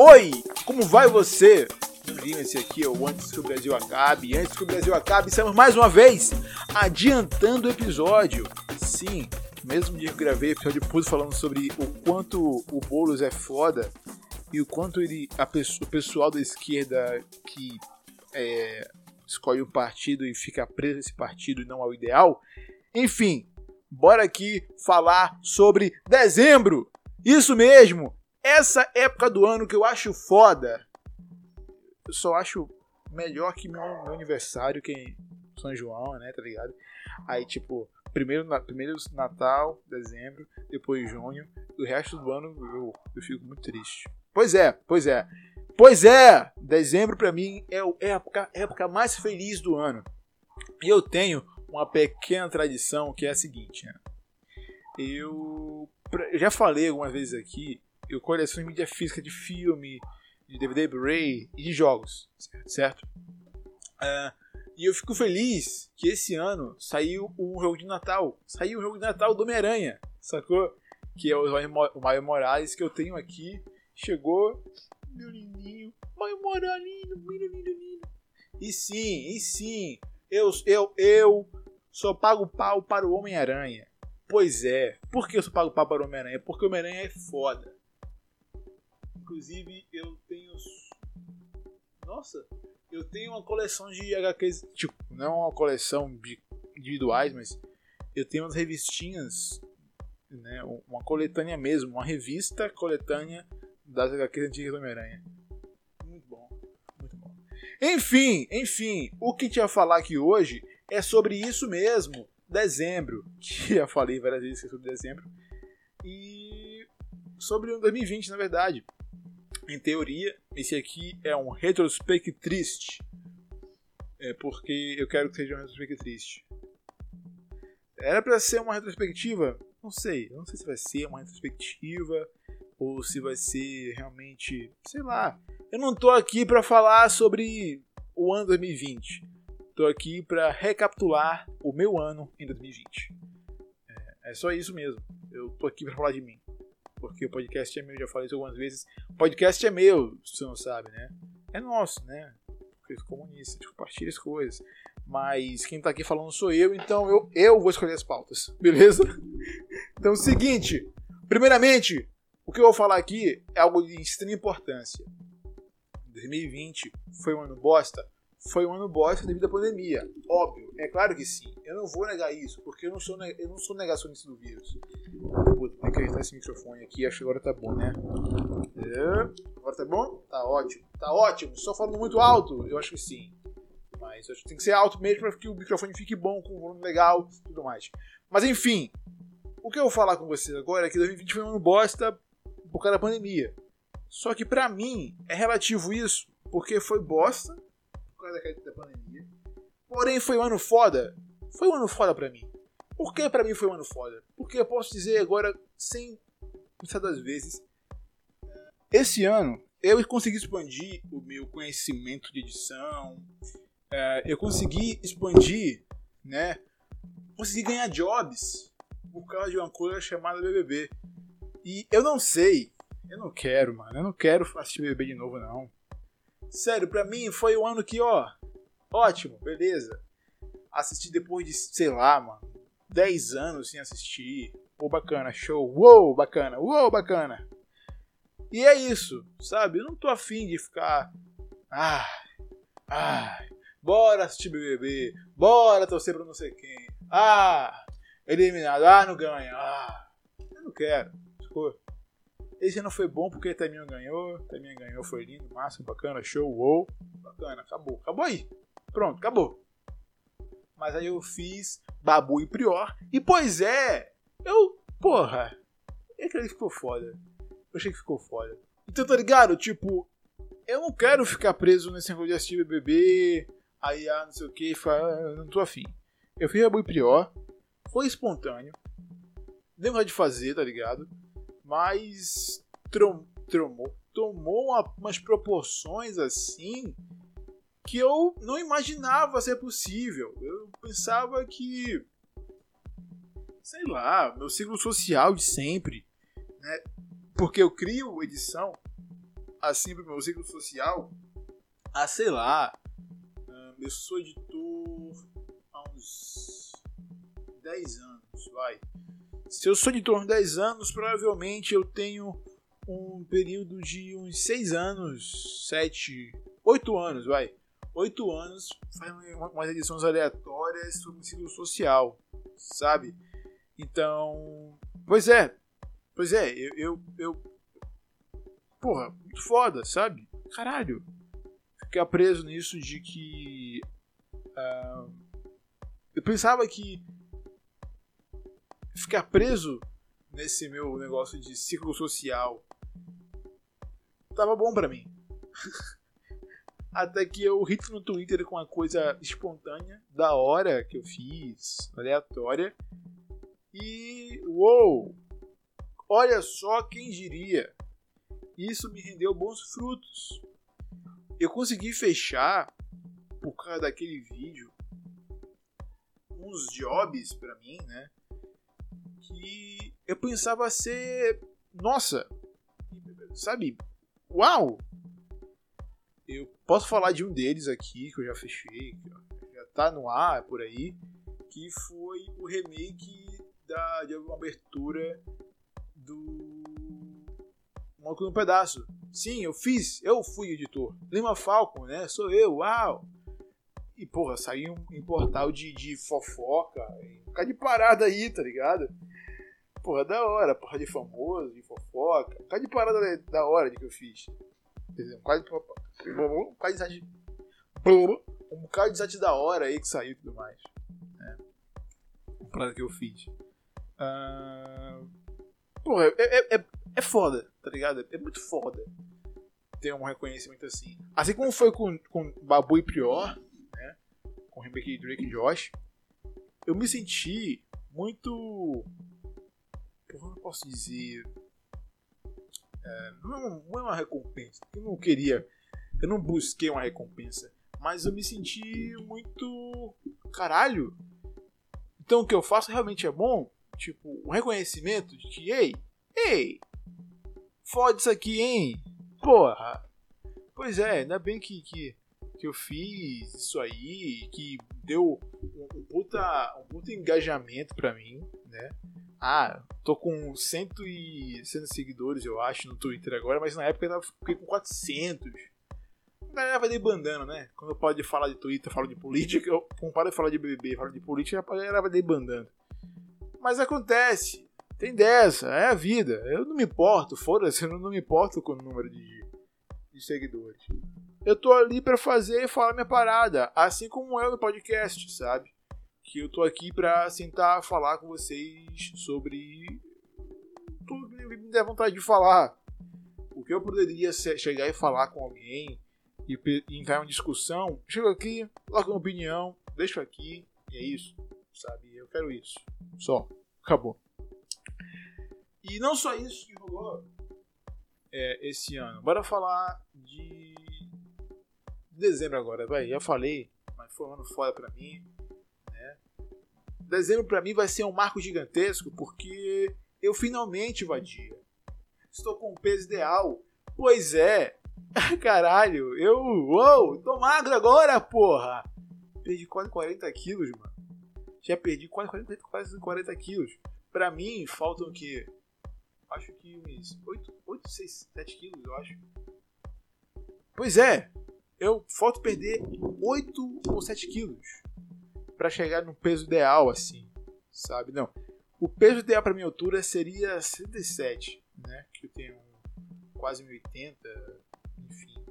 Oi, como vai você? Esse aqui é o Antes que o Brasil acabe. Antes que o Brasil acabe, estamos mais uma vez adiantando o episódio. Sim, mesmo dia que gravei episódio puto falando sobre o quanto o Boulos é foda e o quanto ele, a, o pessoal da esquerda que é, escolhe um partido e fica preso nesse partido e não é o ideal. Enfim, bora aqui falar sobre dezembro. Isso mesmo, essa época do ano que eu acho foda, eu só acho melhor que meu, meu aniversário, que é São João, né, tá ligado? Aí, tipo, primeiro, primeiro Natal, dezembro, depois junho, o resto do ano eu, eu fico muito triste. Pois é, pois é. Pois é, dezembro para mim é a época, época mais feliz do ano. E eu tenho uma pequena tradição que é a seguinte, né? Eu já falei algumas vezes aqui eu coleciono mídia física de filme, de DVD Blu-ray e de jogos, certo? Uh, e eu fico feliz que esse ano saiu um jogo de Natal. Saiu um jogo de Natal do Homem-Aranha, sacou? Que é o Mario Morales que eu tenho aqui. Chegou, meu lindinho, Mario Morales, meu lindo, E sim, e sim, eu, eu, eu só pago pau para o Homem-Aranha. Pois é, por que eu só pago pau para o Homem-Aranha? Porque o Homem-Aranha é foda. Inclusive, eu tenho. Nossa! Eu tenho uma coleção de HQs. Tipo, não uma coleção de individuais, mas eu tenho umas revistinhas. Né, uma coletânea mesmo, uma revista coletânea das HQs antigas do Homem-Aranha. Muito bom, muito bom. Enfim, enfim, o que tinha a falar aqui hoje é sobre isso mesmo, dezembro, que já falei várias vezes sobre dezembro, e sobre o 2020, na verdade. Em teoria, esse aqui é um retrospectriste. É porque eu quero que seja um retrospectriste. Era para ser uma retrospectiva? Não sei. Eu não sei se vai ser uma retrospectiva ou se vai ser realmente, sei lá. Eu não tô aqui para falar sobre o ano 2020. Tô aqui para recapitular o meu ano em 2020. É, é só isso mesmo. Eu tô aqui para falar de mim porque o podcast é meu, já falei isso algumas vezes. O podcast é meu, se você não sabe, né? É nosso, né? Porque comunista, a gente compartilha as coisas. Mas quem tá aqui falando sou eu, então eu, eu vou escolher as pautas, beleza? Então, seguinte. Primeiramente, o que eu vou falar aqui é algo de extrema importância. 2020 foi um ano bosta? Foi um ano bosta devido à pandemia. Óbvio, é claro que sim. Eu não vou negar isso, porque eu não sou, eu não sou negacionista do vírus. Puta, tem que ajeitar esse microfone aqui, acho que agora tá bom, né? É. Agora tá bom? Tá ótimo. Tá ótimo. Só falando muito alto? Eu acho que sim. Mas acho que tem que ser alto mesmo para que o microfone fique bom, com um volume legal e tudo mais. Mas enfim, o que eu vou falar com vocês agora é que 2020 foi um ano bosta por causa da pandemia. Só que pra mim é relativo isso, porque foi bosta causa da pandemia. Porém, foi um ano foda. Foi um ano foda pra mim. Por que pra mim foi um ano foda? Porque eu posso dizer agora, sem pensar duas vezes, esse ano eu consegui expandir o meu conhecimento de edição, é, eu consegui expandir, né? Consegui ganhar jobs por causa de uma coisa chamada BBB. E eu não sei, eu não quero, mano, eu não quero assistir BBB de novo, não. Sério, pra mim foi um ano que, ó, ótimo, beleza. Assisti depois de, sei lá, mano, 10 anos sem assistir. Pô, bacana, show. Uou, bacana, uou, bacana. E é isso, sabe? Eu não tô afim de ficar. Ah, ah, bora assistir BBB, bora torcer pra não sei quem. Ah, eliminado, ah, não ganha. Ah, eu não quero. Ficou. Esse ano foi bom porque Taminho ganhou, Taminho ganhou, foi lindo, massa, bacana, show, uou, bacana, acabou, acabou aí. Pronto, acabou. Mas aí eu fiz Babu e Prior. E pois é, eu, porra, é que ele ficou foda. Eu achei que ficou foda. Então tá ligado? Tipo, eu não quero ficar preso nesse negócio de assistir BBB, aí ah, não sei o que, não tô afim. Eu fiz Babu e Prior, foi espontâneo, deu de fazer, tá ligado? Mas trom, tromou, tomou uma, umas proporções assim que eu não imaginava ser possível. Eu pensava que, sei lá, meu ciclo social de sempre, né? Porque eu crio edição assim pro meu ciclo social há, sei lá, eu sou editor há uns 10 anos, vai. Se eu sou editor há uns 10 anos, provavelmente eu tenho um período de uns 6 anos, 7, 8 anos, vai. 8 anos fazendo umas edições aleatórias sobre o ciclo social, sabe? Então, pois é, pois é, eu, eu, eu porra, muito foda, sabe? Caralho, ficar preso nisso de que. Uh, eu pensava que ficar preso nesse meu negócio de ciclo social tava bom para mim. Até que eu hit no Twitter com uma coisa espontânea, da hora que eu fiz, aleatória. E uou! Olha só quem diria. Isso me rendeu bons frutos eu consegui fechar, por causa daquele vídeo, uns jobs para mim, né? Que eu pensava ser. Nossa! Sabe? Uau! Eu posso falar de um deles aqui que eu já fechei, que já tá no ar por aí, que foi o remake da, de uma abertura do Maluco no Pedaço, Sim, eu fiz, eu fui editor. Lima Falcon, né? Sou eu, uau! E, porra, saiu em portal de, de fofoca. Ficar de parada aí, tá ligado? Porra, da hora, porra de famoso, de fofoca. Ficar de parada da hora de que eu fiz. Entendeu? Bocado de site. Um bocado de site da hora aí que saiu e tudo mais. Uma parada que eu fiz. Uh... Porra, é, é, é, é foda, tá ligado? É muito foda ter um reconhecimento assim. Assim como foi com, com Babu e Prior, né? Com Rebecca Drake e Josh, eu me senti muito. Porra, não posso dizer. É, não, não é uma recompensa. Eu não queria. Eu não busquei uma recompensa. Mas eu me senti muito. Caralho! Então o que eu faço realmente é bom? Tipo, um reconhecimento de que, ei, ei, Fode isso aqui, hein? Porra. Pois é, ainda bem que, que, que eu fiz isso aí, que deu um, um, puta, um puta engajamento pra mim, né? Ah, tô com 100 e 100 seguidores, eu acho, no Twitter agora, mas na época eu fiquei com 400. A galera vai debandando, né? Quando eu paro de falar de Twitter, falo de política, eu, quando paro de falar de BBB, falo de política, a galera vai debandando. Mas acontece. Tem dessa, é a vida. Eu não me importo, foda-se, eu não me importo com o número de, de seguidores. Eu tô ali para fazer e falar minha parada, assim como eu no podcast, sabe? Que eu tô aqui pra sentar falar com vocês sobre tudo que me der vontade de falar. O que eu poderia chegar e falar com alguém e, entrar em discussão, chego aqui, coloco uma opinião, deixo aqui e é isso, sabe? Eu quero isso. Só. Acabou. E não só isso que rolou é, esse ano. Bora falar de dezembro agora, vai. Já falei, mas foi um ano foda pra mim. Dezembro pra mim vai ser um marco gigantesco porque eu finalmente, Vadia, estou com o peso ideal. Pois é, caralho, eu. Uou, tô magro agora, porra! Perdi quase 40 quilos, mano. Já perdi quase 40, quase 40 quilos. Pra mim, faltam o quê? acho que uns 8, 8 6, 7 quilos, eu acho. Pois é, eu falta perder 8 ou 7 quilos para chegar no peso ideal, assim, sabe? Não. O peso ideal para minha altura seria 107, né? Que eu tenho quase 1,80, enfim.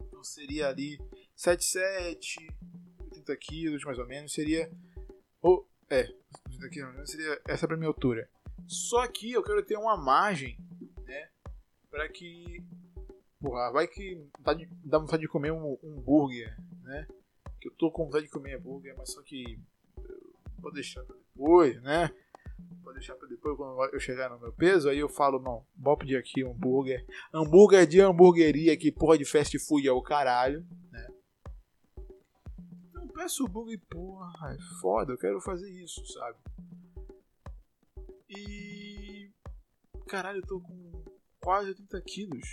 Então seria ali 77, 80 quilos mais ou menos. Seria. Ou, é, 80 quilos, seria essa para minha altura. Só que eu quero ter uma margem, né? Pra que. Porra, vai que dá vontade de comer um, um hambúrguer, né? Que eu tô com vontade de comer hambúrguer, mas só que. Vou deixar pra depois, né? Vou deixar pra depois quando eu chegar no meu peso. Aí eu falo, não, vou pedir aqui um hambúrguer. Hambúrguer de hamburgueria, que porra de fast food é o caralho, né? Então peço hambúrguer, porra, é foda, eu quero fazer isso, sabe? E. Caralho, eu tô com quase 80 quilos.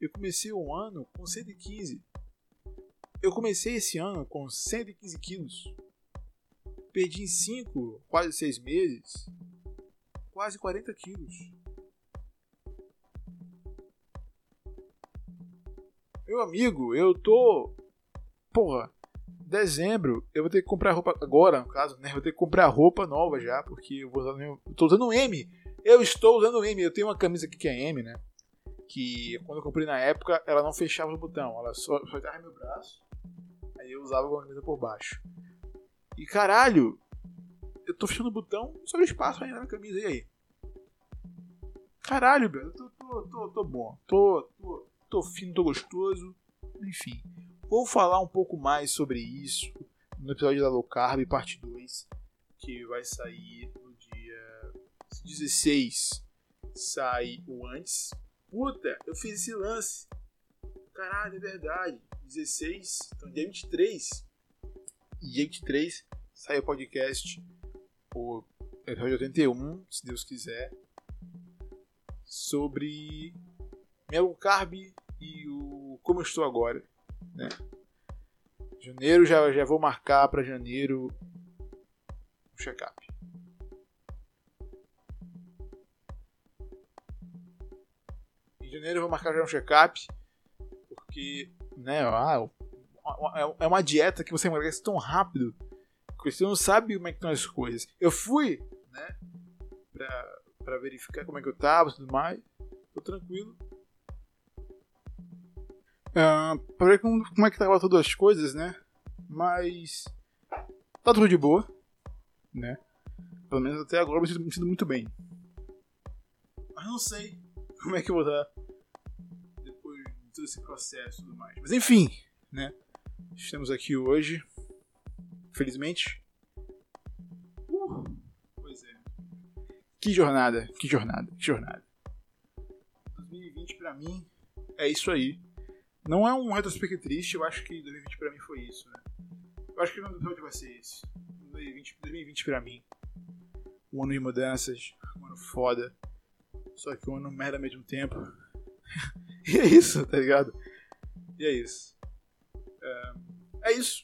Eu comecei o ano com 115. Eu comecei esse ano com 115 quilos. Perdi em 5, quase 6 meses, quase 40 quilos. Meu amigo, eu tô. Porra, dezembro eu vou ter que comprar roupa. Agora, no caso, né? Vou ter que comprar roupa nova já, porque eu vou usar. Eu tô usando M. Eu estou usando M. Eu tenho uma camisa aqui que é M, né? Que quando eu comprei na época, ela não fechava o botão, ela só, só meu braço. Eu usava com a camisa por baixo. E caralho, eu tô fechando o botão, sobre espaço ainda na camisa, e aí? Caralho, velho, tô, tô, tô, tô bom. Tô, tô, tô fino, tô gostoso. Enfim, vou falar um pouco mais sobre isso no episódio da Low Carb, parte 2, que vai sair no dia 16. Sai o antes. Puta, eu fiz esse lance. Caralho, é verdade. 16, então dia 23. Dia 23 sai o podcast, o episódio 81, se Deus quiser, sobre meu carb e o como eu estou agora, né? Janeiro já já vou marcar para janeiro o check-up. Em janeiro eu vou marcar já um check-up porque, né, ah, é uma dieta que você emagrece tão rápido que você não sabe como é que estão as coisas. Eu fui, né, pra, pra verificar como é que eu tava e tudo mais. Tô tranquilo. Uh, pra ver como, como é que tava todas as coisas, né? Mas. Tá tudo de boa, né? Pelo menos até agora eu me sinto, me sinto muito bem. Mas não sei como é que eu vou estar todo esse processo e tudo mais. Mas enfim, né? Estamos aqui hoje. Felizmente. Uh, pois é. Que jornada, que jornada, que jornada. 2020 pra mim é isso aí. Não é um retrospecto triste, eu acho que 2020 pra mim foi isso, né? Eu acho que o episódio vai ser esse. 2020, 2020 pra mim. Um ano de mudanças, um ano foda. Só que um ano merda ao mesmo tempo. e é isso, tá ligado? E é isso. É, é isso.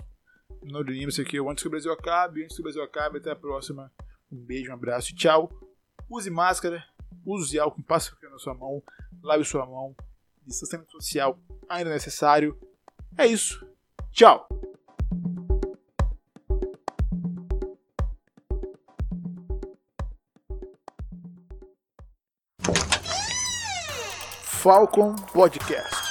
No isso aqui, antes que o Brasil acabe. Antes que o Brasil acabe, até a próxima. Um beijo, um abraço e tchau. Use máscara, use álcool, passe na sua mão, lave sua mão. Distanciamento social ainda necessário. É isso. Tchau. Falcon Podcast.